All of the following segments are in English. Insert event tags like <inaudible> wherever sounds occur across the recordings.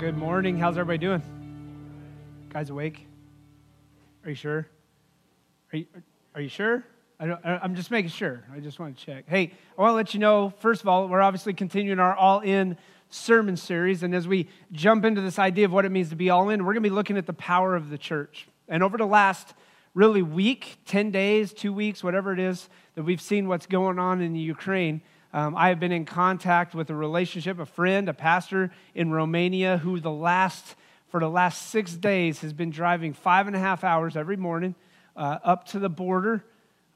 good morning. How's everybody doing? Guys awake? Are you sure? Are you, are you sure? I I'm just making sure. I just want to check. Hey, I want to let you know, first of all, we're obviously continuing our All In sermon series. And as we jump into this idea of what it means to be all in, we're going to be looking at the power of the church. And over the last really week, 10 days, two weeks, whatever it is, that we've seen what's going on in Ukraine, um, I have been in contact with a relationship, a friend, a pastor in Romania who the last, for the last six days has been driving five and a half hours every morning uh, up to the border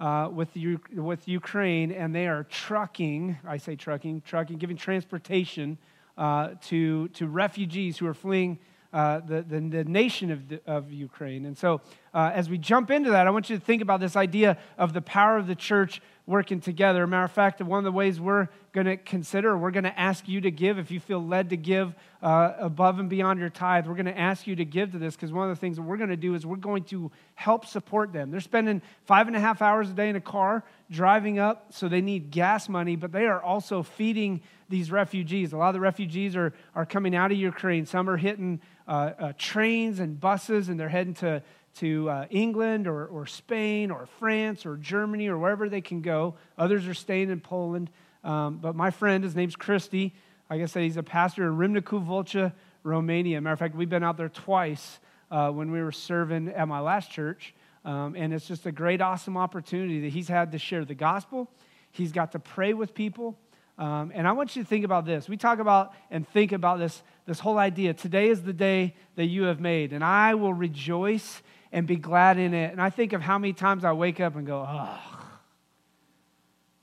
uh, with, U- with Ukraine, and they are trucking, I say trucking, trucking, giving transportation uh, to, to refugees who are fleeing uh, the, the, the, nation of, the, of Ukraine. And so, uh, as we jump into that, I want you to think about this idea of the power of the church working together. Matter of fact, one of the ways we're going to consider, we're going to ask you to give, if you feel led to give uh, above and beyond your tithe, we're going to ask you to give to this because one of the things that we're going to do is we're going to help support them. They're spending five and a half hours a day in a car driving up, so they need gas money, but they are also feeding these refugees. A lot of the refugees are, are coming out of Ukraine. Some are hitting uh, uh, trains and buses, and they're heading to to uh, England or, or Spain or France or Germany or wherever they can go. Others are staying in Poland. Um, but my friend, his name's Christy. Like I said, he's a pastor in Râmnicu Vâlcea, Romania. Matter of fact, we've been out there twice uh, when we were serving at my last church. Um, and it's just a great, awesome opportunity that he's had to share the gospel. He's got to pray with people. Um, and I want you to think about this. We talk about and think about this, this whole idea. Today is the day that you have made, and I will rejoice and be glad in it. And I think of how many times I wake up and go, oh,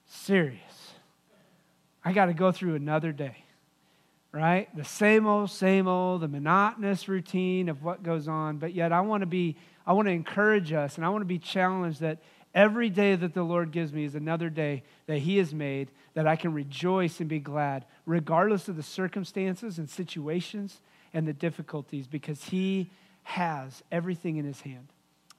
serious. I got to go through another day, right? The same old, same old, the monotonous routine of what goes on. But yet I want to be, I want to encourage us and I want to be challenged that every day that the Lord gives me is another day that He has made that I can rejoice and be glad, regardless of the circumstances and situations and the difficulties, because He has everything in his hand.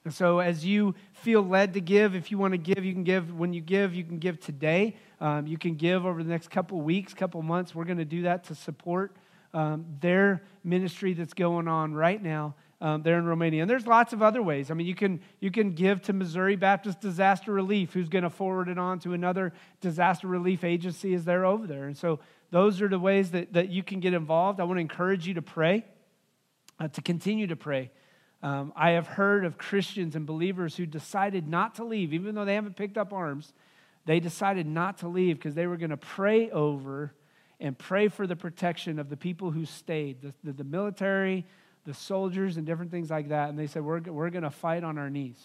And so, as you feel led to give, if you want to give, you can give. When you give, you can give today. Um, you can give over the next couple weeks, couple months. We're going to do that to support um, their ministry that's going on right now um, there in Romania. And there's lots of other ways. I mean, you can, you can give to Missouri Baptist Disaster Relief, who's going to forward it on to another disaster relief agency as they're over there. And so, those are the ways that, that you can get involved. I want to encourage you to pray uh, to continue to pray. Um, I have heard of Christians and believers who decided not to leave, even though they haven't picked up arms. They decided not to leave because they were going to pray over and pray for the protection of the people who stayed, the, the, the military, the soldiers, and different things like that. And they said, We're, we're going to fight on our knees.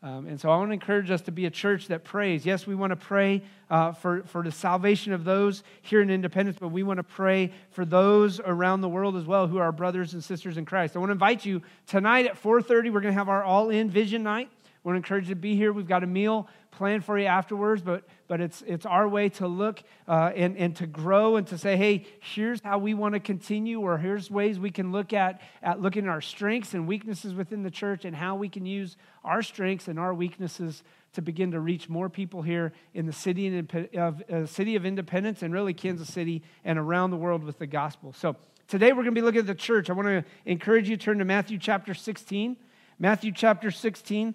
Um, and so I want to encourage us to be a church that prays. Yes, we want to pray uh, for, for the salvation of those here in Independence, but we want to pray for those around the world as well who are brothers and sisters in Christ. I want to invite you tonight at 4.30, we're going to have our all-in vision night. We're encouraged to be here. We've got a meal planned for you afterwards, but, but it's, it's our way to look uh, and, and to grow and to say, hey, here's how we want to continue, or here's ways we can look at, at looking at our strengths and weaknesses within the church and how we can use our strengths and our weaknesses to begin to reach more people here in the city of, uh, city of Independence and really Kansas City and around the world with the gospel. So today we're going to be looking at the church. I want to encourage you to turn to Matthew chapter 16. Matthew chapter 16.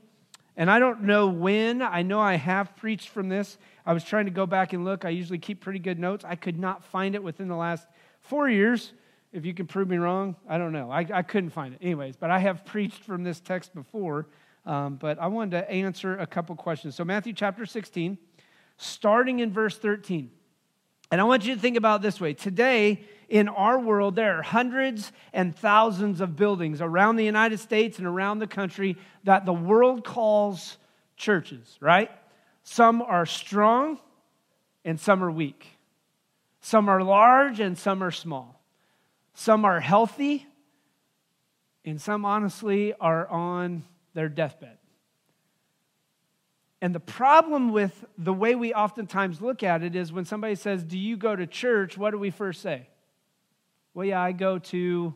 And I don't know when. I know I have preached from this. I was trying to go back and look. I usually keep pretty good notes. I could not find it within the last four years. If you can prove me wrong, I don't know. I, I couldn't find it. Anyways, but I have preached from this text before. Um, but I wanted to answer a couple questions. So, Matthew chapter 16, starting in verse 13. And I want you to think about this way. Today, in our world, there are hundreds and thousands of buildings around the United States and around the country that the world calls churches, right? Some are strong and some are weak. Some are large and some are small. Some are healthy and some, honestly, are on their deathbed. And the problem with the way we oftentimes look at it is when somebody says, Do you go to church? What do we first say? Well, yeah, I go to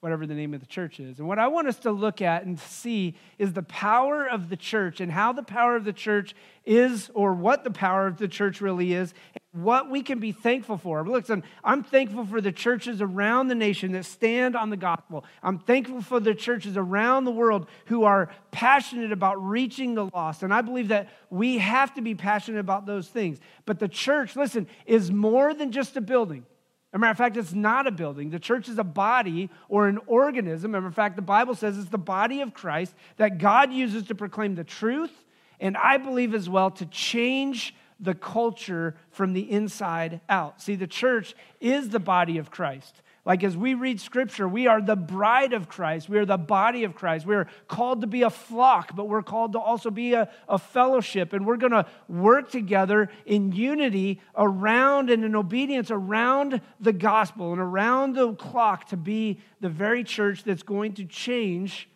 whatever the name of the church is. And what I want us to look at and see is the power of the church and how the power of the church is, or what the power of the church really is, what we can be thankful for. Listen, I'm thankful for the churches around the nation that stand on the gospel. I'm thankful for the churches around the world who are passionate about reaching the lost. And I believe that we have to be passionate about those things. But the church, listen, is more than just a building. As a matter of fact, it's not a building. The church is a body or an organism. As a matter of fact, the Bible says it's the body of Christ that God uses to proclaim the truth, and I believe as well to change the culture from the inside out. See, the church is the body of Christ. Like as we read scripture, we are the bride of Christ. We are the body of Christ. We are called to be a flock, but we're called to also be a, a fellowship. And we're going to work together in unity around and in obedience around the gospel and around the clock to be the very church that's going to change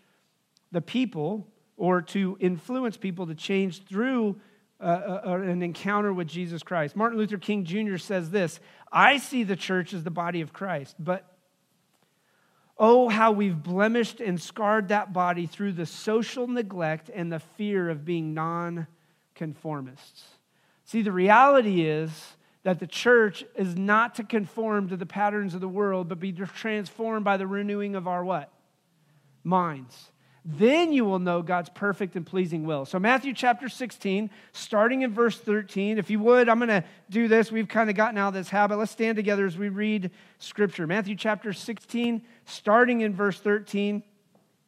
the people or to influence people to change through uh, uh an encounter with Jesus Christ. Martin Luther King Jr. says this I see the church as the body of Christ, but oh, how we've blemished and scarred that body through the social neglect and the fear of being non-conformists. See, the reality is that the church is not to conform to the patterns of the world, but be transformed by the renewing of our what? Minds. Then you will know God's perfect and pleasing will. So, Matthew chapter 16, starting in verse 13. If you would, I'm going to do this. We've kind of gotten out of this habit. Let's stand together as we read scripture. Matthew chapter 16, starting in verse 13.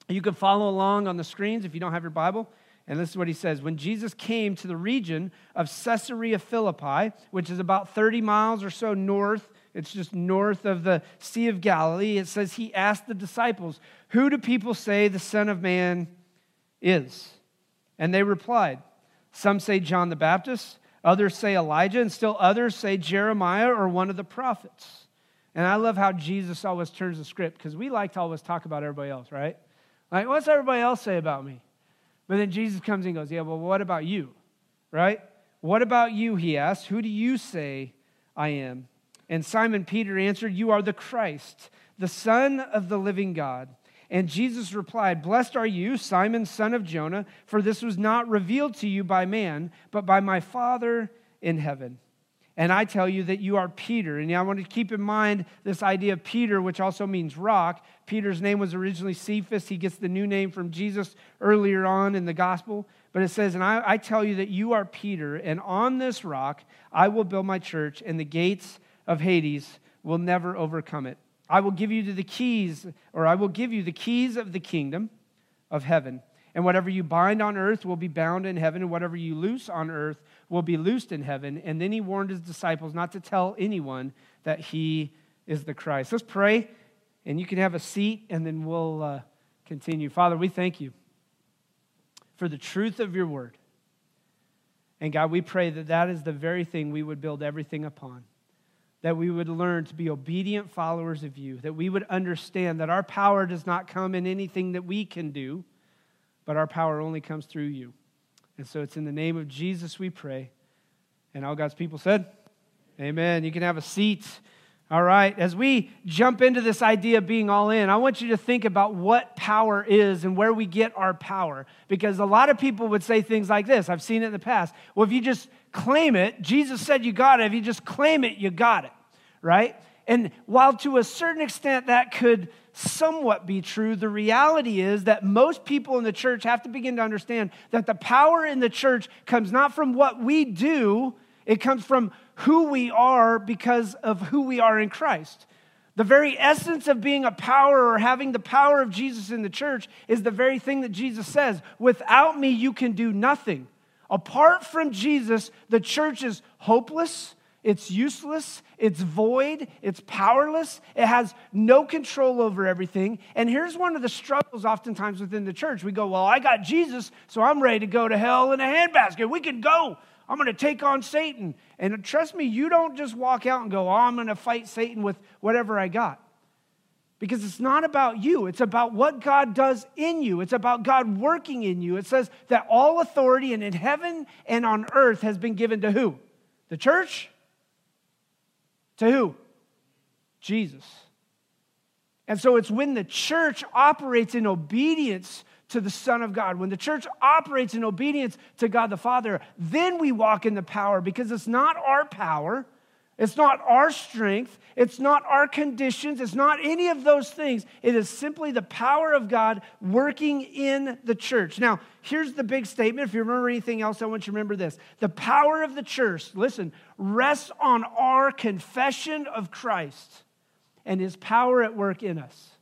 You can follow along on the screens if you don't have your Bible. And this is what he says When Jesus came to the region of Caesarea Philippi, which is about 30 miles or so north it's just north of the Sea of Galilee. It says he asked the disciples, Who do people say the Son of Man is? And they replied, Some say John the Baptist, others say Elijah, and still others say Jeremiah or one of the prophets. And I love how Jesus always turns the script because we like to always talk about everybody else, right? Like, what's everybody else say about me? But then Jesus comes and goes, Yeah, well, what about you? Right? What about you? He asks, Who do you say I am? And Simon Peter answered, You are the Christ, the Son of the living God. And Jesus replied, Blessed are you, Simon, son of Jonah, for this was not revealed to you by man, but by my Father in heaven. And I tell you that you are Peter. And I want to keep in mind this idea of Peter, which also means rock. Peter's name was originally Cephas. He gets the new name from Jesus earlier on in the gospel. But it says, And I, I tell you that you are Peter, and on this rock I will build my church, and the gates of Hades will never overcome it. I will give you the keys, or I will give you the keys of the kingdom of heaven. And whatever you bind on earth will be bound in heaven, and whatever you loose on earth will be loosed in heaven. And then he warned his disciples not to tell anyone that he is the Christ. Let's pray, and you can have a seat, and then we'll uh, continue. Father, we thank you for the truth of your word. And God, we pray that that is the very thing we would build everything upon that we would learn to be obedient followers of you, that we would understand that our power does not come in anything that we can do, but our power only comes through you. And so it's in the name of Jesus we pray. And all God's people said, Amen. You can have a seat. All right, as we jump into this idea of being all in, I want you to think about what power is and where we get our power. Because a lot of people would say things like this I've seen it in the past. Well, if you just claim it, Jesus said you got it. If you just claim it, you got it right? And while to a certain extent that could somewhat be true, the reality is that most people in the church have to begin to understand that the power in the church comes not from what we do, it comes from who we are because of who we are in Christ. The very essence of being a power or having the power of Jesus in the church is the very thing that Jesus says without me, you can do nothing. Apart from Jesus, the church is hopeless, it's useless, it's void, it's powerless, it has no control over everything. And here's one of the struggles oftentimes within the church. We go, Well, I got Jesus, so I'm ready to go to hell in a handbasket. We can go. I'm going to take on Satan. And trust me, you don't just walk out and go, Oh, I'm going to fight Satan with whatever I got. Because it's not about you, it's about what God does in you. It's about God working in you. It says that all authority and in heaven and on earth has been given to who? The church? To who? Jesus. And so it's when the church operates in obedience to the Son of God, when the church operates in obedience to God the Father, then we walk in the power because it's not our power. It's not our strength. It's not our conditions. It's not any of those things. It is simply the power of God working in the church. Now, here's the big statement. If you remember anything else, I want you to remember this. The power of the church, listen, rests on our confession of Christ and his power at work in us.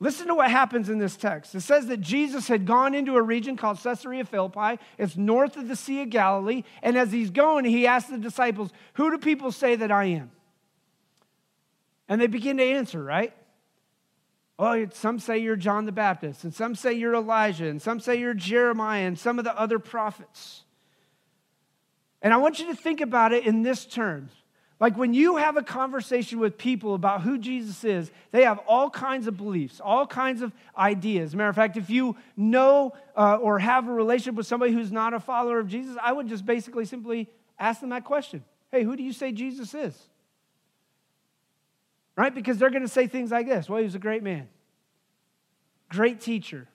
Listen to what happens in this text. It says that Jesus had gone into a region called Caesarea Philippi. It's north of the Sea of Galilee. And as he's going, he asks the disciples, Who do people say that I am? And they begin to answer, right? Oh, some say you're John the Baptist, and some say you're Elijah, and some say you're Jeremiah, and some of the other prophets. And I want you to think about it in this terms. Like when you have a conversation with people about who Jesus is, they have all kinds of beliefs, all kinds of ideas. matter of fact, if you know uh, or have a relationship with somebody who's not a follower of Jesus, I would just basically simply ask them that question Hey, who do you say Jesus is? Right? Because they're going to say things like this Well, he was a great man, great teacher.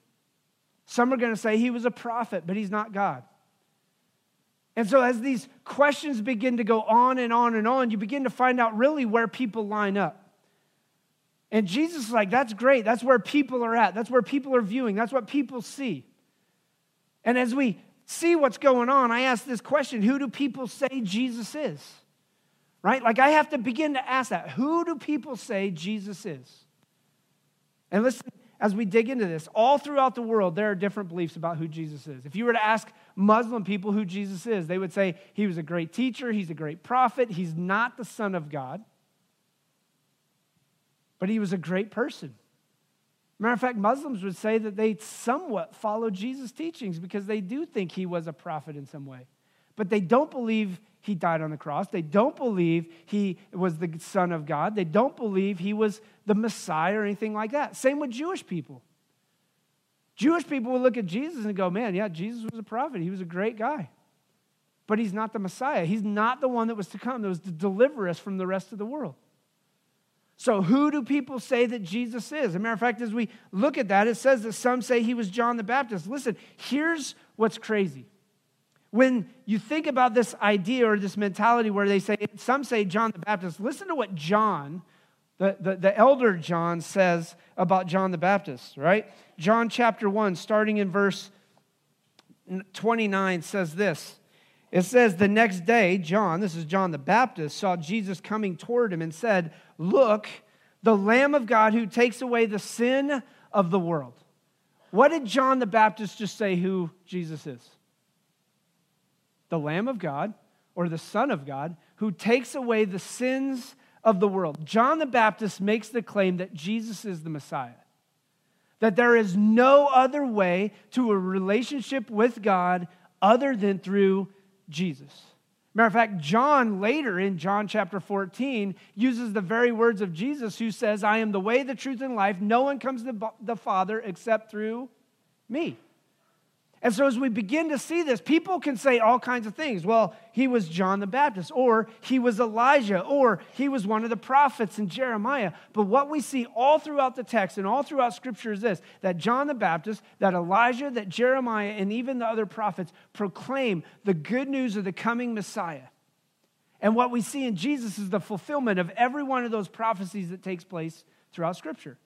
Some are going to say he was a prophet, but he's not God. And so, as these questions begin to go on and on and on, you begin to find out really where people line up. And Jesus is like, that's great. That's where people are at. That's where people are viewing. That's what people see. And as we see what's going on, I ask this question Who do people say Jesus is? Right? Like, I have to begin to ask that. Who do people say Jesus is? And listen, as we dig into this, all throughout the world, there are different beliefs about who Jesus is. If you were to ask Muslim people who Jesus is, they would say he was a great teacher, he's a great prophet, he's not the Son of God, but he was a great person. Matter of fact, Muslims would say that they somewhat follow Jesus' teachings because they do think he was a prophet in some way. But they don't believe he died on the cross. They don't believe he was the Son of God. They don't believe he was the Messiah or anything like that. Same with Jewish people. Jewish people would look at Jesus and go, man, yeah, Jesus was a prophet. He was a great guy. But he's not the Messiah. He's not the one that was to come, that was to deliver us from the rest of the world. So, who do people say that Jesus is? As a matter of fact, as we look at that, it says that some say he was John the Baptist. Listen, here's what's crazy when you think about this idea or this mentality where they say, some say John the Baptist, listen to what John, the, the, the, elder John, says about John the Baptist, right? John chapter 1, starting in verse 29, says this. It says, The next day, John, this is John the Baptist, saw Jesus coming toward him and said, Look, the Lamb of God who takes away the sin of the world. What did John the Baptist just say who Jesus is? the Lamb of God or the Son of God who takes away the sins of the world. John the Baptist makes the claim that Jesus is the Messiah, that there is no other way to a relationship with God other than through Jesus. Matter of fact, John later in John chapter 14 uses the very words of Jesus who says, I am the way, the truth, and life. No one comes to the Father except through me. And so, as we begin to see this, people can say all kinds of things. Well, he was John the Baptist, or he was Elijah, or he was one of the prophets in Jeremiah. But what we see all throughout the text and all throughout Scripture is this that John the Baptist, that Elijah, that Jeremiah, and even the other prophets proclaim the good news of the coming Messiah. And what we see in Jesus is the fulfillment of every one of those prophecies that takes place throughout Scripture.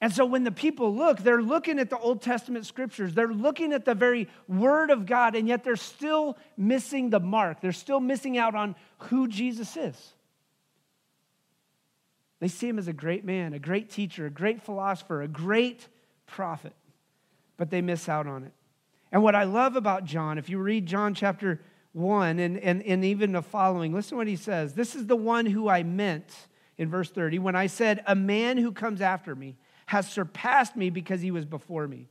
And so when the people look, they're looking at the Old Testament scriptures, they're looking at the very word of God, and yet they're still missing the mark. They're still missing out on who Jesus is. They see him as a great man, a great teacher, a great philosopher, a great prophet, but they miss out on it. And what I love about John, if you read John chapter 1 and, and, and even the following, listen to what he says. This is the one who I meant in verse 30 when I said, A man who comes after me has surpassed me because he was before me.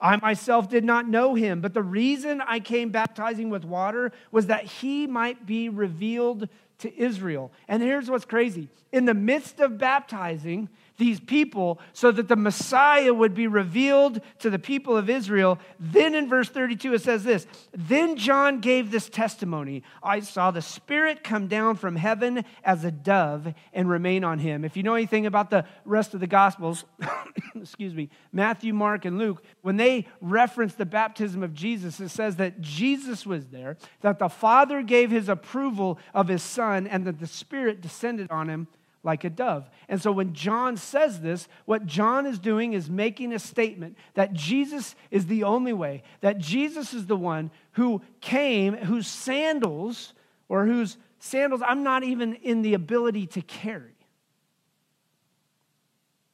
I myself did not know him, but the reason I came baptizing with water was that he might be revealed to Israel. And here's what's crazy in the midst of baptizing, these people so that the Messiah would be revealed to the people of Israel. Then in verse 32, it says this Then John gave this testimony I saw the Spirit come down from heaven as a dove and remain on him. If you know anything about the rest of the Gospels, <coughs> excuse me, Matthew, Mark, and Luke, when they reference the baptism of Jesus, it says that Jesus was there, that the Father gave his approval of his Son, and that the Spirit descended on him like a dove. And so when John says this, what John is doing is making a statement that Jesus is the only way, that Jesus is the one who came, whose sandals, or whose sandals I'm not even in the ability to carry.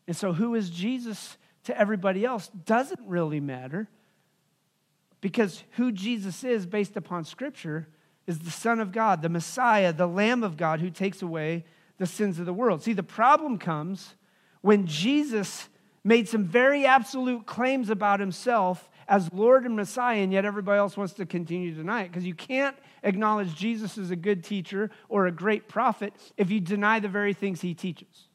And so, who is Jesus to everybody else doesn't really matter because who Jesus is, based upon Scripture, is the Son of God, the Messiah, the Lamb of God who takes away the sins of the world. See, the problem comes when Jesus made some very absolute claims about himself as Lord and Messiah, and yet everybody else wants to continue to deny it. Because you can't acknowledge Jesus as a good teacher or a great prophet if you deny the very things he teaches.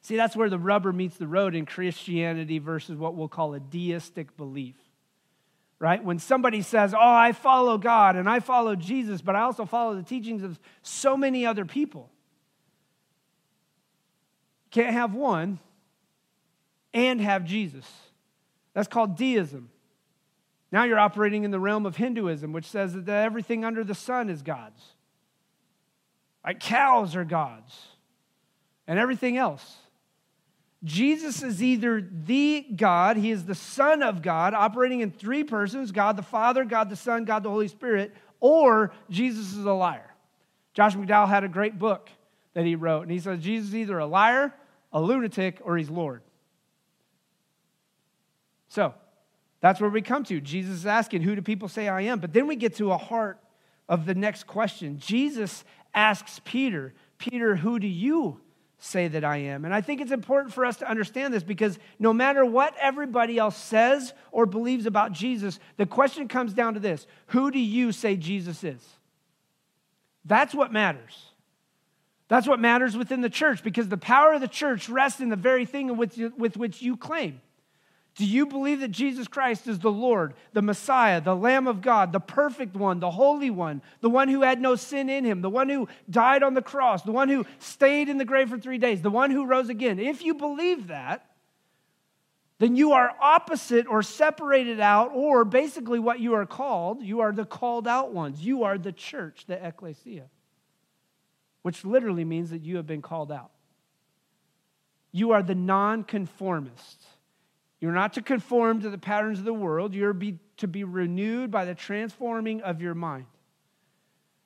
See, that's where the rubber meets the road in Christianity versus what we'll call a deistic belief right? When somebody says, Oh, I follow God and I follow Jesus, but I also follow the teachings of so many other people. Can't have one and have Jesus. That's called deism. Now you're operating in the realm of Hinduism, which says that everything under the sun is God's. Like cows are God's and everything else. Jesus is either the God, he is the Son of God, operating in three persons God the Father, God the Son, God the Holy Spirit, or Jesus is a liar. Josh McDowell had a great book that he wrote, and he says Jesus is either a liar, a lunatic, or he's Lord. So that's where we come to. Jesus is asking, Who do people say I am? But then we get to a heart of the next question. Jesus asks Peter, Peter, who do you say that I am. And I think it's important for us to understand this because no matter what everybody else says or believes about Jesus, the question comes down to this Who do you say Jesus is? That's what matters. That's what matters within the church because the power of the church rests in the very thing with, with which you claim. Do you believe that Jesus Christ is the Lord, the Messiah, the Lamb of God, the perfect one, the Holy One, the one who had no sin in him, the one who died on the cross, the one who stayed in the grave for three days, the one who rose again? If you believe that, then you are opposite or separated out, or basically what you are called, you are the called out ones. You are the church, the ecclesia, which literally means that you have been called out. You are the nonconformists you're not to conform to the patterns of the world. You're be, to be renewed by the transforming of your mind.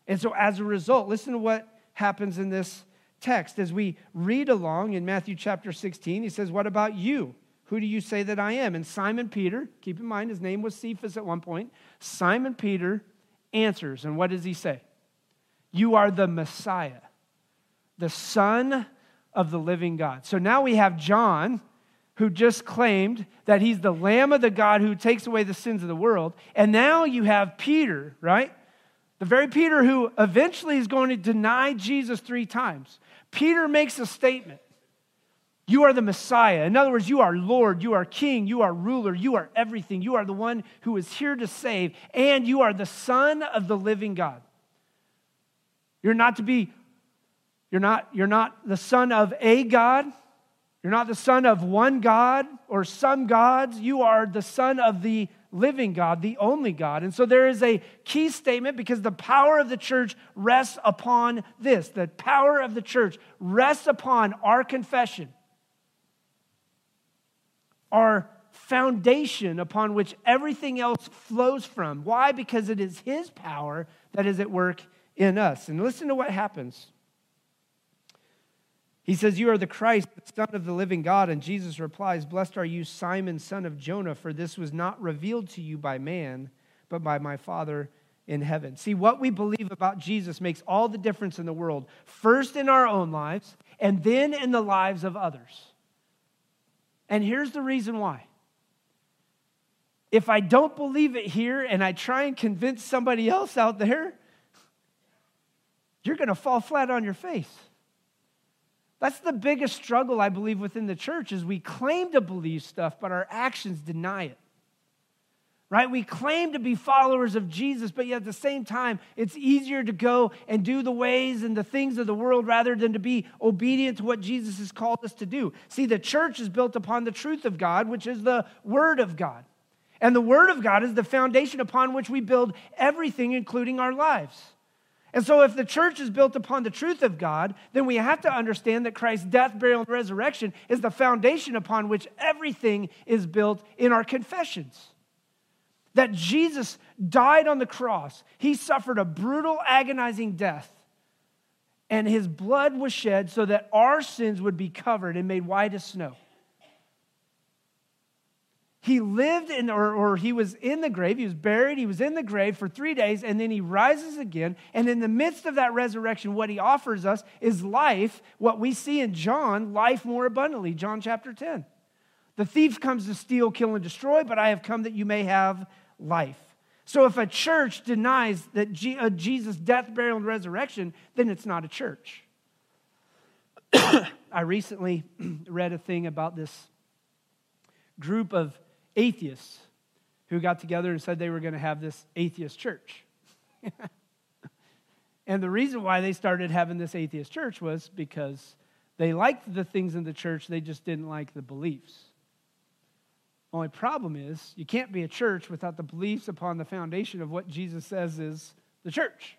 And so, as a result, listen to what happens in this text. As we read along in Matthew chapter 16, he says, What about you? Who do you say that I am? And Simon Peter, keep in mind his name was Cephas at one point, Simon Peter answers. And what does he say? You are the Messiah, the Son of the living God. So now we have John who just claimed that he's the Lamb of the God who takes away the sins of the world. And now you have Peter, right? The very Peter who eventually is going to deny Jesus three times. Peter makes a statement You are the Messiah. In other words, you are Lord, you are King, you are ruler, you are everything. You are the one who is here to save, and you are the Son of the living God. You're not to be, you're not, you're not the son of a God. You're not the son of one God or some gods. You are the son of the living God, the only God. And so there is a key statement because the power of the church rests upon this. The power of the church rests upon our confession, our foundation upon which everything else flows from. Why? Because it is His power that is at work in us. And listen to what happens. He says, You are the Christ, the Son of the living God. And Jesus replies, Blessed are you, Simon, son of Jonah, for this was not revealed to you by man, but by my Father in heaven. See, what we believe about Jesus makes all the difference in the world, first in our own lives, and then in the lives of others. And here's the reason why. If I don't believe it here and I try and convince somebody else out there, you're going to fall flat on your face. That's the biggest struggle, I believe, within the church is we claim to believe stuff, but our actions deny it. Right? We claim to be followers of Jesus, but yet at the same time, it's easier to go and do the ways and the things of the world rather than to be obedient to what Jesus has called us to do. See, the church is built upon the truth of God, which is the Word of God. And the Word of God is the foundation upon which we build everything, including our lives. And so, if the church is built upon the truth of God, then we have to understand that Christ's death, burial, and resurrection is the foundation upon which everything is built in our confessions. That Jesus died on the cross, he suffered a brutal, agonizing death, and his blood was shed so that our sins would be covered and made white as snow. He lived in, or, or he was in the grave, he was buried, he was in the grave for three days, and then he rises again. And in the midst of that resurrection, what he offers us is life, what we see in John, life more abundantly, John chapter 10. The thief comes to steal, kill, and destroy, but I have come that you may have life. So if a church denies that uh, Jesus' death, burial, and resurrection, then it's not a church. <coughs> I recently <coughs> read a thing about this group of atheists who got together and said they were going to have this atheist church. <laughs> and the reason why they started having this atheist church was because they liked the things in the church, they just didn't like the beliefs. Only problem is, you can't be a church without the beliefs upon the foundation of what Jesus says is the church.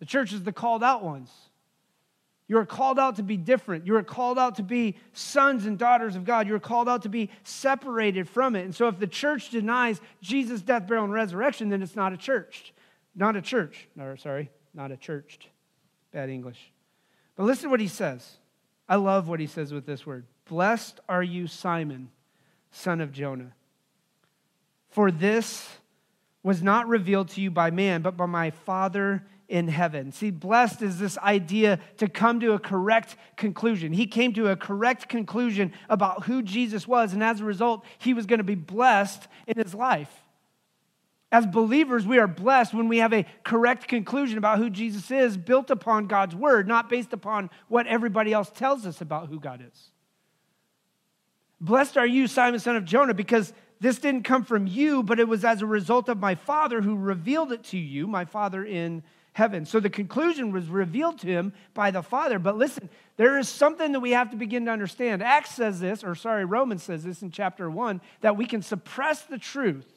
The church is the called out ones. You are called out to be different. You are called out to be sons and daughters of God. You are called out to be separated from it. And so, if the church denies Jesus' death, burial, and resurrection, then it's not a church. Not a church. No, sorry, not a churched. Bad English. But listen to what he says. I love what he says with this word. Blessed are you, Simon, son of Jonah. For this was not revealed to you by man, but by my Father in heaven. See, blessed is this idea to come to a correct conclusion. He came to a correct conclusion about who Jesus was, and as a result, he was going to be blessed in his life. As believers, we are blessed when we have a correct conclusion about who Jesus is, built upon God's word, not based upon what everybody else tells us about who God is. Blessed are you, Simon, son of Jonah, because this didn't come from you, but it was as a result of my Father who revealed it to you, my Father in heaven. So the conclusion was revealed to him by the Father. But listen, there is something that we have to begin to understand. Acts says this, or sorry, Romans says this in chapter 1, that we can suppress the truth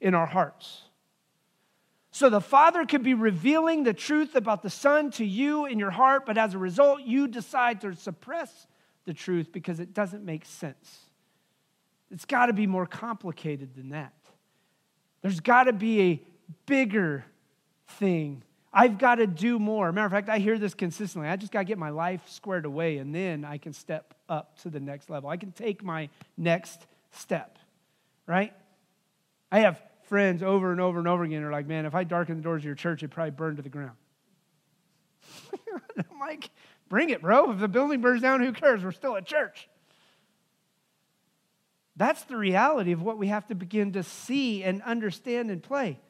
in our hearts. So the Father could be revealing the truth about the Son to you in your heart, but as a result, you decide to suppress the truth because it doesn't make sense. It's got to be more complicated than that. There's got to be a bigger thing I've got to do more. Matter of fact, I hear this consistently. I just got to get my life squared away, and then I can step up to the next level. I can take my next step, right? I have friends over and over and over again who are like, man, if I darken the doors of your church, it'd probably burn to the ground. <laughs> I'm like, bring it, bro. If the building burns down, who cares? We're still a church. That's the reality of what we have to begin to see and understand and play.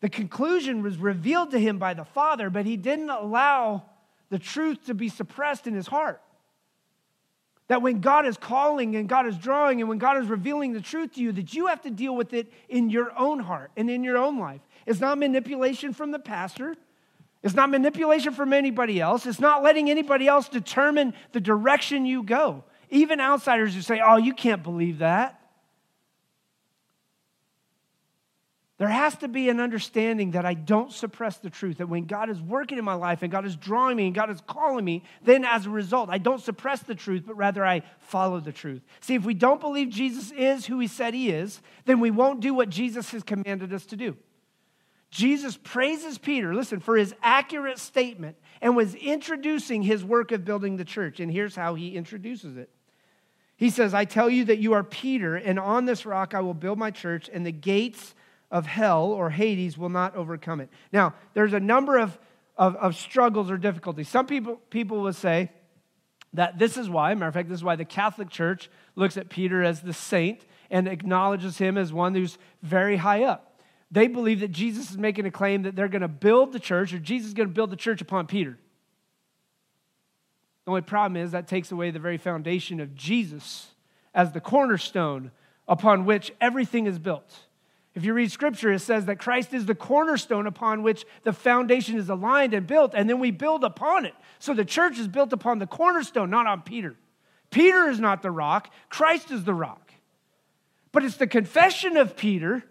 The conclusion was revealed to him by the Father, but he didn't allow the truth to be suppressed in his heart. That when God is calling and God is drawing and when God is revealing the truth to you, that you have to deal with it in your own heart and in your own life. It's not manipulation from the pastor. It's not manipulation from anybody else. It's not letting anybody else determine the direction you go. Even outsiders who say, oh, you can't believe that. There has to be an understanding that I don't suppress the truth, that when God is working in my life and God is drawing me and God is calling me, then as a result, I don't suppress the truth, but rather I follow the truth. See, if we don't believe Jesus is who he said he is, then we won't do what Jesus has commanded us to do. Jesus praises Peter, listen, for his accurate statement and was introducing his work of building the church. And here's how he introduces it. He says, I tell you that you are Peter, and on this rock I will build my church, and the gates of hell or Hades will not overcome it. Now, there's a number of, of, of struggles or difficulties. Some people, people will say that this is why, matter of fact, this is why the Catholic Church looks at Peter as the saint and acknowledges him as one who's very high up. They believe that Jesus is making a claim that they're going to build the church, or Jesus is going to build the church upon Peter. The only problem is that takes away the very foundation of Jesus as the cornerstone upon which everything is built. If you read scripture, it says that Christ is the cornerstone upon which the foundation is aligned and built, and then we build upon it. So the church is built upon the cornerstone, not on Peter. Peter is not the rock, Christ is the rock. But it's the confession of Peter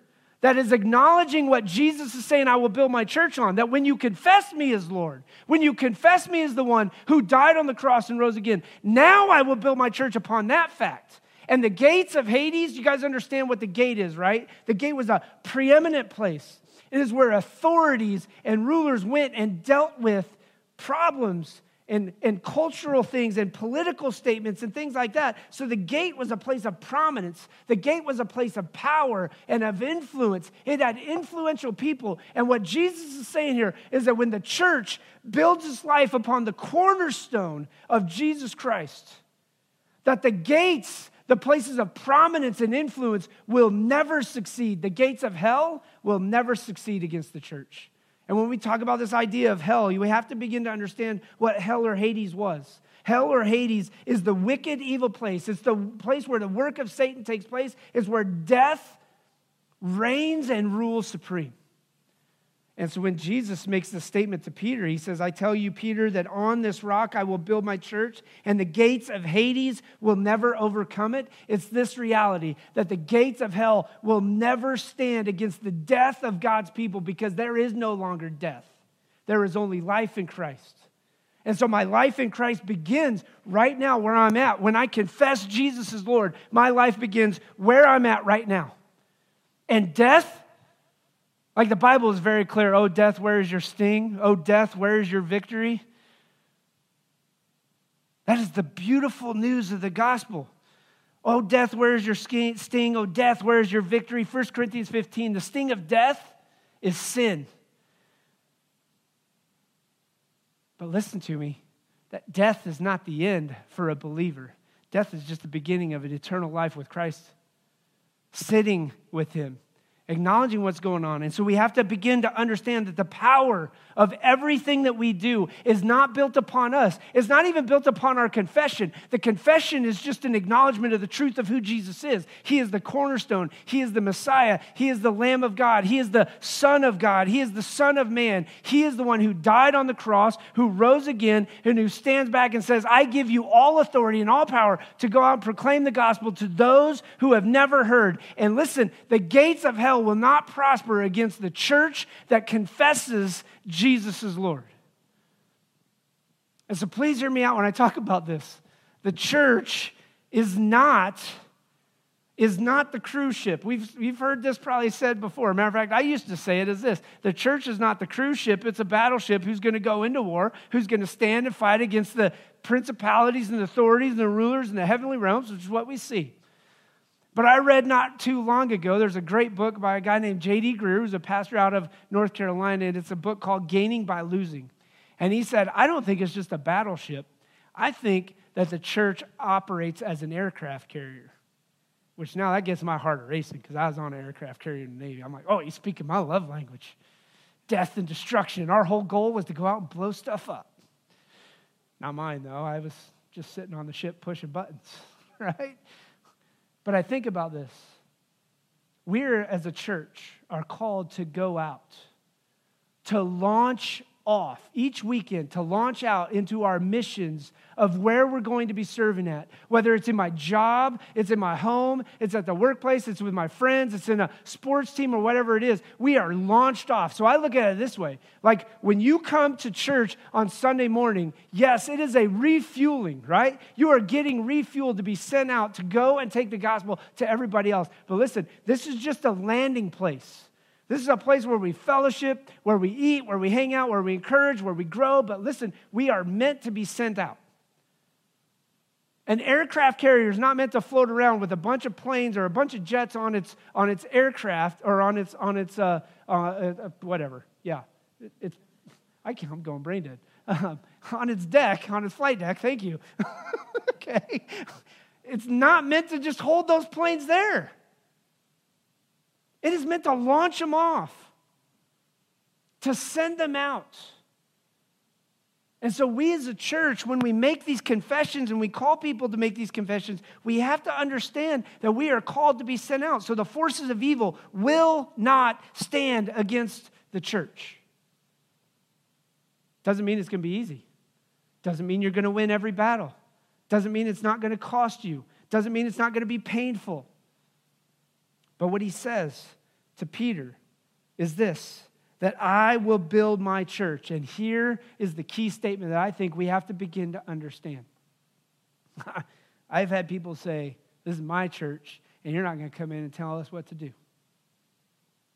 that is acknowledging what Jesus is saying, I will build my church on. That when you confess me as Lord, when you confess me as the one who died on the cross and rose again, now I will build my church upon that fact. And the gates of Hades, you guys understand what the gate is, right? The gate was a preeminent place. It is where authorities and rulers went and dealt with problems and, and cultural things and political statements and things like that. So the gate was a place of prominence. The gate was a place of power and of influence. It had influential people. And what Jesus is saying here is that when the church builds its life upon the cornerstone of Jesus Christ, that the gates the places of prominence and influence will never succeed. The gates of hell will never succeed against the church. And when we talk about this idea of hell, we have to begin to understand what hell or Hades was. Hell or Hades is the wicked, evil place. It's the place where the work of Satan takes place, it's where death reigns and rules supreme. And so when Jesus makes the statement to Peter, he says, I tell you, Peter, that on this rock I will build my church, and the gates of Hades will never overcome it. It's this reality that the gates of hell will never stand against the death of God's people because there is no longer death. There is only life in Christ. And so my life in Christ begins right now where I'm at. When I confess Jesus as Lord, my life begins where I'm at right now. And death, like the Bible is very clear Oh, death, where is your sting? Oh, death, where is your victory? That is the beautiful news of the gospel. Oh, death, where is your sting? Oh, death, where is your victory? 1 Corinthians 15 the sting of death is sin. But listen to me that death is not the end for a believer, death is just the beginning of an eternal life with Christ, sitting with Him acknowledging what's going on. And so we have to begin to understand that the power of everything that we do is not built upon us. It's not even built upon our confession. The confession is just an acknowledgement of the truth of who Jesus is. He is the cornerstone, He is the Messiah, He is the Lamb of God, He is the Son of God, He is the Son of Man. He is the one who died on the cross, who rose again, and who stands back and says, I give you all authority and all power to go out and proclaim the gospel to those who have never heard. And listen, the gates of hell will not prosper against the church that confesses Jesus is Lord. And so please hear me out when I talk about this. The church is not is not the cruise ship. We've, we've heard this probably said before. Matter of fact, I used to say it as this the church is not the cruise ship, it's a battleship who's going to go into war, who's going to stand and fight against the principalities and authorities and the rulers in the heavenly realms, which is what we see. But I read not too long ago, there's a great book by a guy named J.D. Greear, who's a pastor out of North Carolina, and it's a book called Gaining by Losing. And he said, I don't think it's just a battleship. I think that the church operates as an aircraft carrier, which now that gets my heart racing because I was on an aircraft carrier in the Navy. I'm like, oh, he's speaking my love language death and destruction. Our whole goal was to go out and blow stuff up. Not mine, though. I was just sitting on the ship pushing buttons, <laughs> right? But I think about this. We're, as a church, are called to go out, to launch off each weekend to launch out into our missions of where we're going to be serving at. Whether it's in my job, it's in my home, it's at the workplace, it's with my friends, it's in a sports team or whatever it is, we are launched off. So I look at it this way like when you come to church on Sunday morning, yes, it is a refueling, right? You are getting refueled to be sent out to go and take the gospel to everybody else. But listen, this is just a landing place. This is a place where we fellowship, where we eat, where we hang out, where we encourage, where we grow. But listen, we are meant to be sent out. An aircraft carrier is not meant to float around with a bunch of planes or a bunch of jets on its, on its aircraft or on its, on its uh, uh, uh, whatever. Yeah, it, I can't, I'm going brain dead. Um, <laughs> on its deck, on its flight deck, thank you. <laughs> okay. It's not meant to just hold those planes there. It is meant to launch them off, to send them out. And so, we as a church, when we make these confessions and we call people to make these confessions, we have to understand that we are called to be sent out. So, the forces of evil will not stand against the church. Doesn't mean it's going to be easy, doesn't mean you're going to win every battle, doesn't mean it's not going to cost you, doesn't mean it's not going to be painful. But what he says to Peter is this that I will build my church. And here is the key statement that I think we have to begin to understand. <laughs> I've had people say, This is my church, and you're not going to come in and tell us what to do.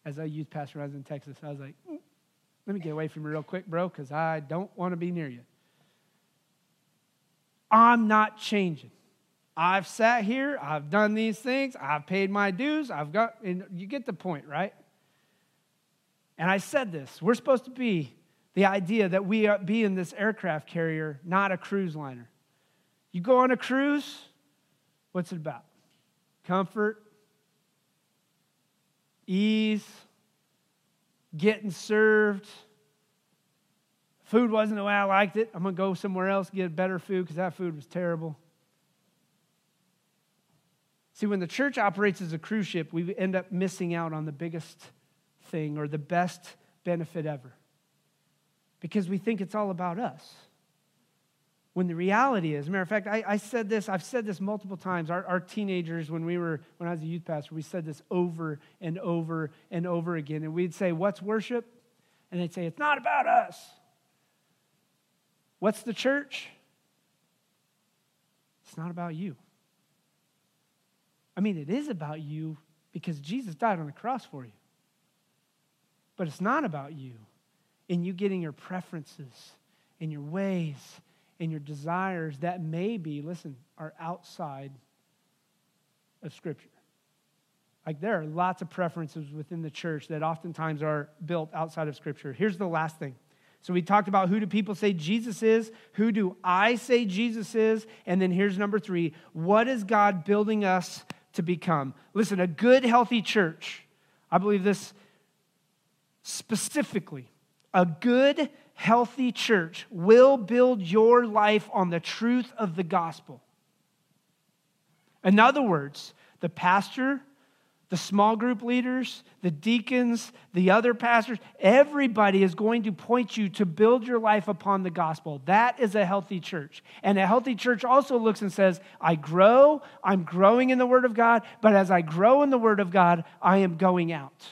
As a youth pastor I was in Texas, I was like, Let me get away from you real quick, bro, because I don't want to be near you. I'm not changing. I've sat here, I've done these things, I've paid my dues, I've got, and you get the point, right? And I said this we're supposed to be the idea that we be in this aircraft carrier, not a cruise liner. You go on a cruise, what's it about? Comfort, ease, getting served. Food wasn't the way I liked it. I'm going to go somewhere else get better food because that food was terrible. See, when the church operates as a cruise ship, we end up missing out on the biggest thing or the best benefit ever because we think it's all about us. When the reality is, matter of fact, I, I said this, I've said this multiple times. Our, our, teenagers, when we were, when I was a youth pastor, we said this over and over and over again. And we'd say, What's worship? And they'd say, It's not about us. What's the church? It's not about you. I mean, it is about you because Jesus died on the cross for you. But it's not about you and you getting your preferences and your ways and your desires that maybe, listen, are outside of Scripture. Like there are lots of preferences within the church that oftentimes are built outside of Scripture. Here's the last thing. So we talked about who do people say Jesus is? Who do I say Jesus is? And then here's number three what is God building us to become? Listen, a good, healthy church, I believe this specifically, a good, healthy church will build your life on the truth of the gospel. In other words, the pastor, the small group leaders, the deacons, the other pastors, everybody is going to point you to build your life upon the gospel. That is a healthy church. And a healthy church also looks and says, I grow, I'm growing in the Word of God, but as I grow in the Word of God, I am going out.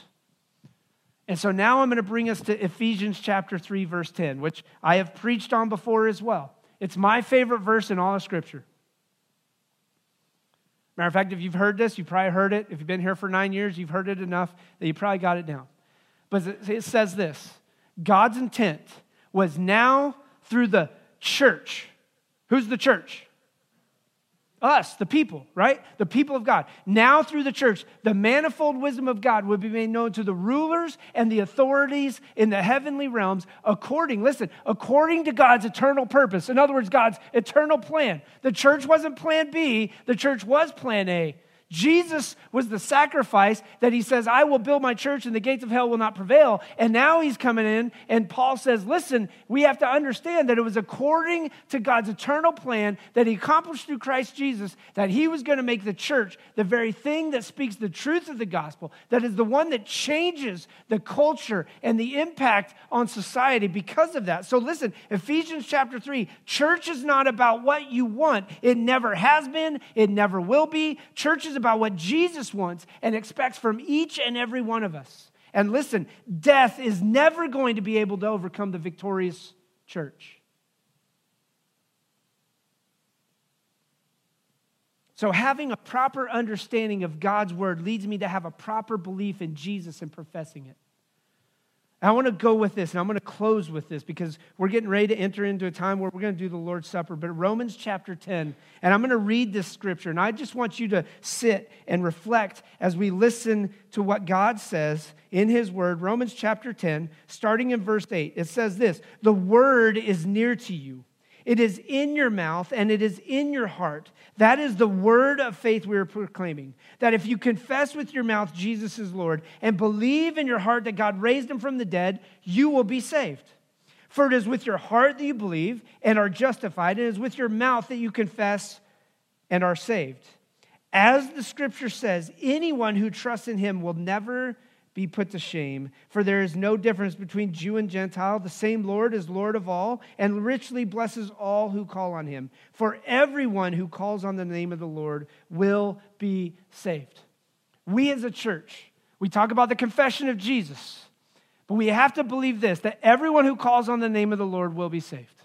And so now I'm going to bring us to Ephesians chapter 3, verse 10, which I have preached on before as well. It's my favorite verse in all of Scripture. Matter of fact, if you've heard this, you've probably heard it. If you've been here for nine years, you've heard it enough that you probably got it down. But it says this God's intent was now through the church. Who's the church? Us, the people, right? The people of God. Now, through the church, the manifold wisdom of God would be made known to the rulers and the authorities in the heavenly realms, according, listen, according to God's eternal purpose. In other words, God's eternal plan. The church wasn't plan B, the church was plan A. Jesus was the sacrifice that he says, I will build my church and the gates of hell will not prevail. And now he's coming in, and Paul says, Listen, we have to understand that it was according to God's eternal plan that he accomplished through Christ Jesus that he was going to make the church the very thing that speaks the truth of the gospel, that is the one that changes the culture and the impact on society because of that. So listen, Ephesians chapter 3 church is not about what you want, it never has been, it never will be. Church is about what Jesus wants and expects from each and every one of us. And listen, death is never going to be able to overcome the victorious church. So, having a proper understanding of God's word leads me to have a proper belief in Jesus and professing it. I want to go with this, and I'm going to close with this because we're getting ready to enter into a time where we're going to do the Lord's Supper. But Romans chapter 10, and I'm going to read this scripture, and I just want you to sit and reflect as we listen to what God says in His Word. Romans chapter 10, starting in verse 8, it says this The Word is near to you it is in your mouth and it is in your heart. That is the word of faith we are proclaiming. That if you confess with your mouth Jesus is Lord and believe in your heart that God raised him from the dead, you will be saved. For it is with your heart that you believe and are justified, and it is with your mouth that you confess and are saved. As the scripture says, anyone who trusts in him will never be put to shame, for there is no difference between Jew and Gentile. The same Lord is Lord of all, and richly blesses all who call on him. For everyone who calls on the name of the Lord will be saved. We as a church, we talk about the confession of Jesus, but we have to believe this that everyone who calls on the name of the Lord will be saved.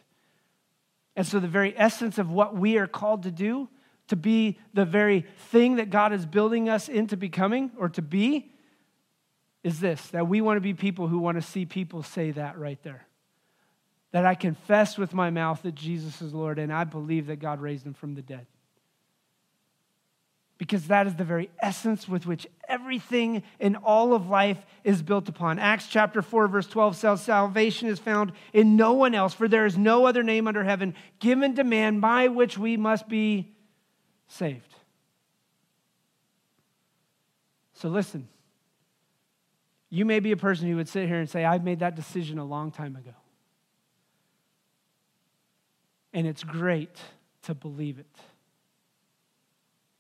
And so, the very essence of what we are called to do, to be the very thing that God is building us into becoming or to be, is this that we want to be people who want to see people say that right there. That I confess with my mouth that Jesus is Lord and I believe that God raised him from the dead. Because that is the very essence with which everything in all of life is built upon. Acts chapter 4, verse 12 says, Salvation is found in no one else, for there is no other name under heaven given to man by which we must be saved. So listen, you may be a person who would sit here and say, I've made that decision a long time ago. And it's great to believe it.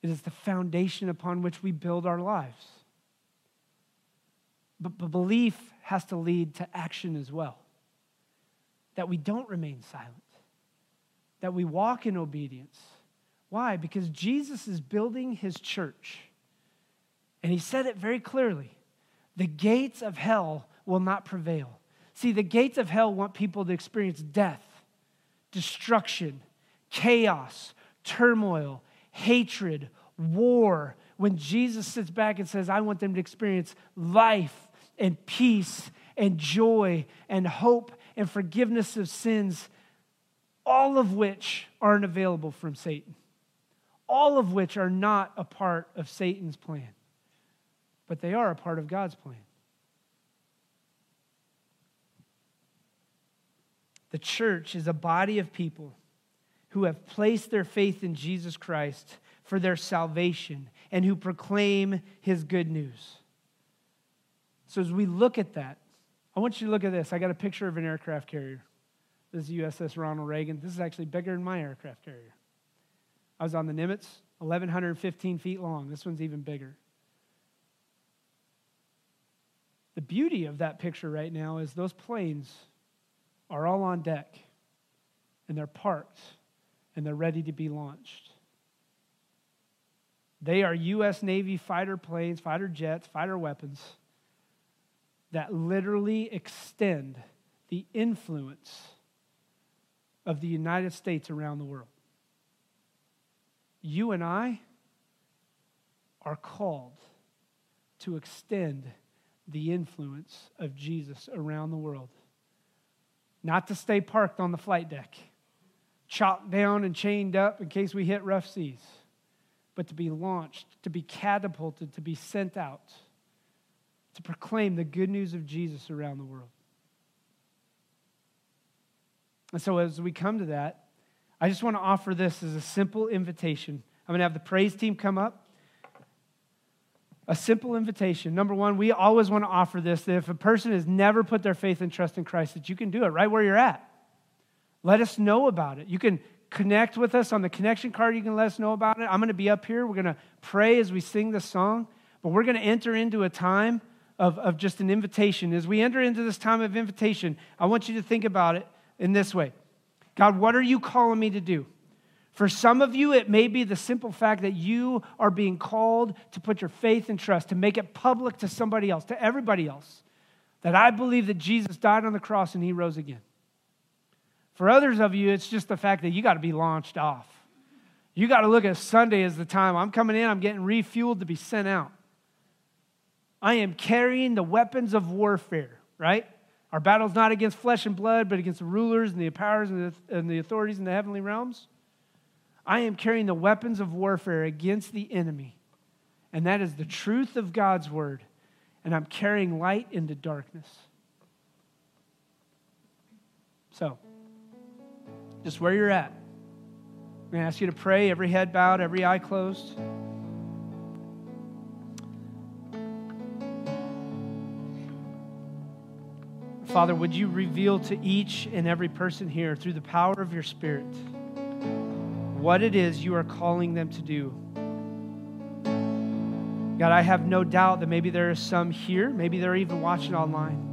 It is the foundation upon which we build our lives. But, belief has to lead to action as well. That we don't remain silent, that we walk in obedience. Why? Because Jesus is building his church. And he said it very clearly the gates of hell will not prevail. See, the gates of hell want people to experience death, destruction, chaos, turmoil, hatred, war. When Jesus sits back and says, I want them to experience life and peace and joy and hope and forgiveness of sins, all of which aren't available from Satan, all of which are not a part of Satan's plan but they are a part of God's plan. The church is a body of people who have placed their faith in Jesus Christ for their salvation and who proclaim his good news. So, as we look at that, I want you to look at this. I got a picture of an aircraft carrier. This is USS Ronald Reagan. This is actually bigger than my aircraft carrier. I was on the Nimitz, 1,115 feet long. This one's even bigger. The beauty of that picture right now is those planes are all on deck and they're parked and they're ready to be launched. They are U.S. Navy fighter planes, fighter jets, fighter weapons that literally extend the influence of the United States around the world. You and I are called to extend the influence of Jesus around the world. Not to stay parked on the flight deck, chopped down and chained up in case we hit rough seas, but to be launched, to be catapulted, to be sent out, to proclaim the good news of Jesus around the world. And so, as we come to that, I just want to offer this as a simple invitation. I'm going to have the praise team come up a simple invitation. Number one, we always want to offer this that if a person has never put their faith and trust in Christ, that you can do it right where you're at. Let us know about it. You can connect with us on the connection card. You can let us know about it. I'm going to be up here. We're going to pray as we sing this song, but we're going to enter into a time of, of just an invitation. As we enter into this time of invitation, I want you to think about it in this way God, what are you calling me to do? For some of you, it may be the simple fact that you are being called to put your faith and trust, to make it public to somebody else, to everybody else, that I believe that Jesus died on the cross and he rose again. For others of you, it's just the fact that you got to be launched off. You got to look at Sunday as the time I'm coming in, I'm getting refueled to be sent out. I am carrying the weapons of warfare, right? Our battle's not against flesh and blood, but against the rulers and the powers and the, and the authorities in the heavenly realms. I am carrying the weapons of warfare against the enemy. And that is the truth of God's word. And I'm carrying light into darkness. So, just where you're at. I'm going to ask you to pray, every head bowed, every eye closed. Father, would you reveal to each and every person here through the power of your Spirit what it is you are calling them to do? God, I have no doubt that maybe there are some here, maybe they're even watching online,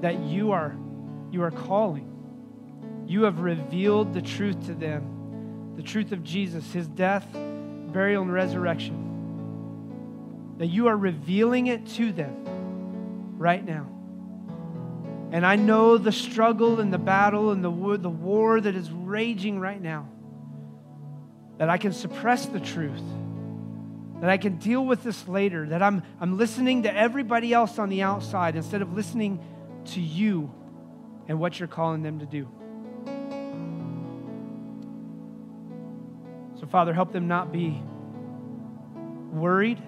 that you are, you are calling. You have revealed the truth to them, the truth of Jesus, his death, burial, and resurrection. That you are revealing it to them right now. And I know the struggle and the battle and the, the war that is raging right now. That I can suppress the truth. That I can deal with this later. That I'm, I'm listening to everybody else on the outside instead of listening to you and what you're calling them to do. So, Father, help them not be worried,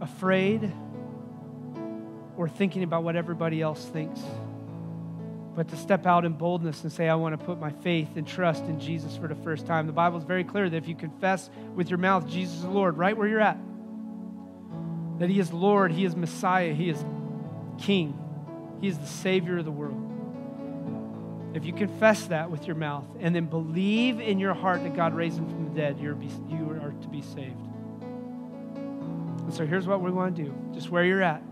afraid, or thinking about what everybody else thinks, but to step out in boldness and say, I want to put my faith and trust in Jesus for the first time. The Bible is very clear that if you confess with your mouth Jesus is Lord, right where you're at, that He is Lord, He is Messiah, He is King, He is the Savior of the world. If you confess that with your mouth and then believe in your heart that God raised him from the dead, you're be, you are to be saved. And so here's what we want to do just where you're at.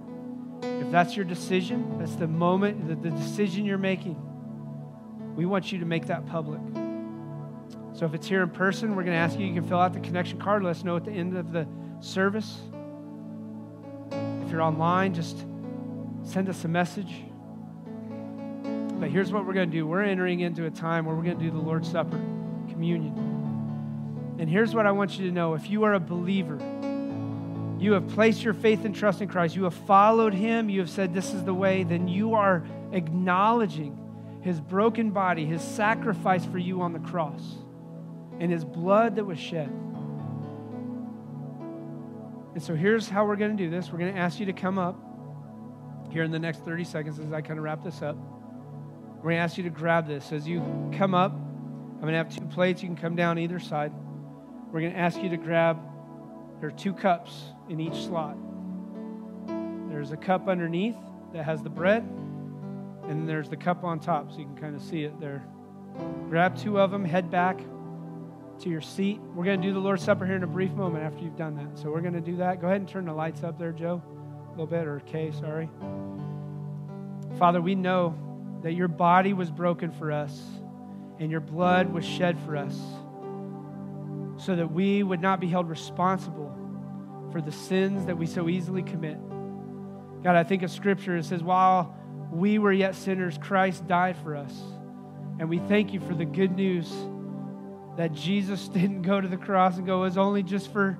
That's your decision, that's the moment, the, the decision you're making, we want you to make that public. So if it's here in person, we're going to ask you, you can fill out the connection card. Let us know at the end of the service. If you're online, just send us a message. But here's what we're going to do we're entering into a time where we're going to do the Lord's Supper, communion. And here's what I want you to know if you are a believer, you have placed your faith and trust in Christ, you have followed him, you have said, This is the way, then you are acknowledging his broken body, his sacrifice for you on the cross, and his blood that was shed. And so here's how we're going to do this. We're going to ask you to come up here in the next 30 seconds as I kind of wrap this up. We're going to ask you to grab this. As you come up, I'm going to have two plates. You can come down either side. We're going to ask you to grab, there are two cups in each slot. There's a cup underneath that has the bread, and there's the cup on top, so you can kind of see it there. Grab two of them, head back to your seat. We're going to do the Lord's Supper here in a brief moment after you've done that. So we're going to do that. Go ahead and turn the lights up there, Joe, a little bit, or Kay, sorry. Father, we know that your body was broken for us and your blood was shed for us so that we would not be held responsible for the sins that we so easily commit. God, I think of scripture. It says, while we were yet sinners, Christ died for us. And we thank you for the good news that Jesus <laughs> didn't go to the cross and go, it was only just for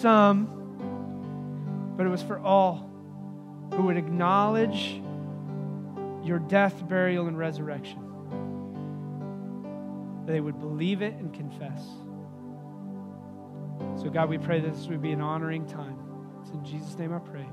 some, but it was for all who would acknowledge your death, burial, and resurrection. They would believe it and confess. So, God, we pray that this would be an honoring time. It's in Jesus' name I pray.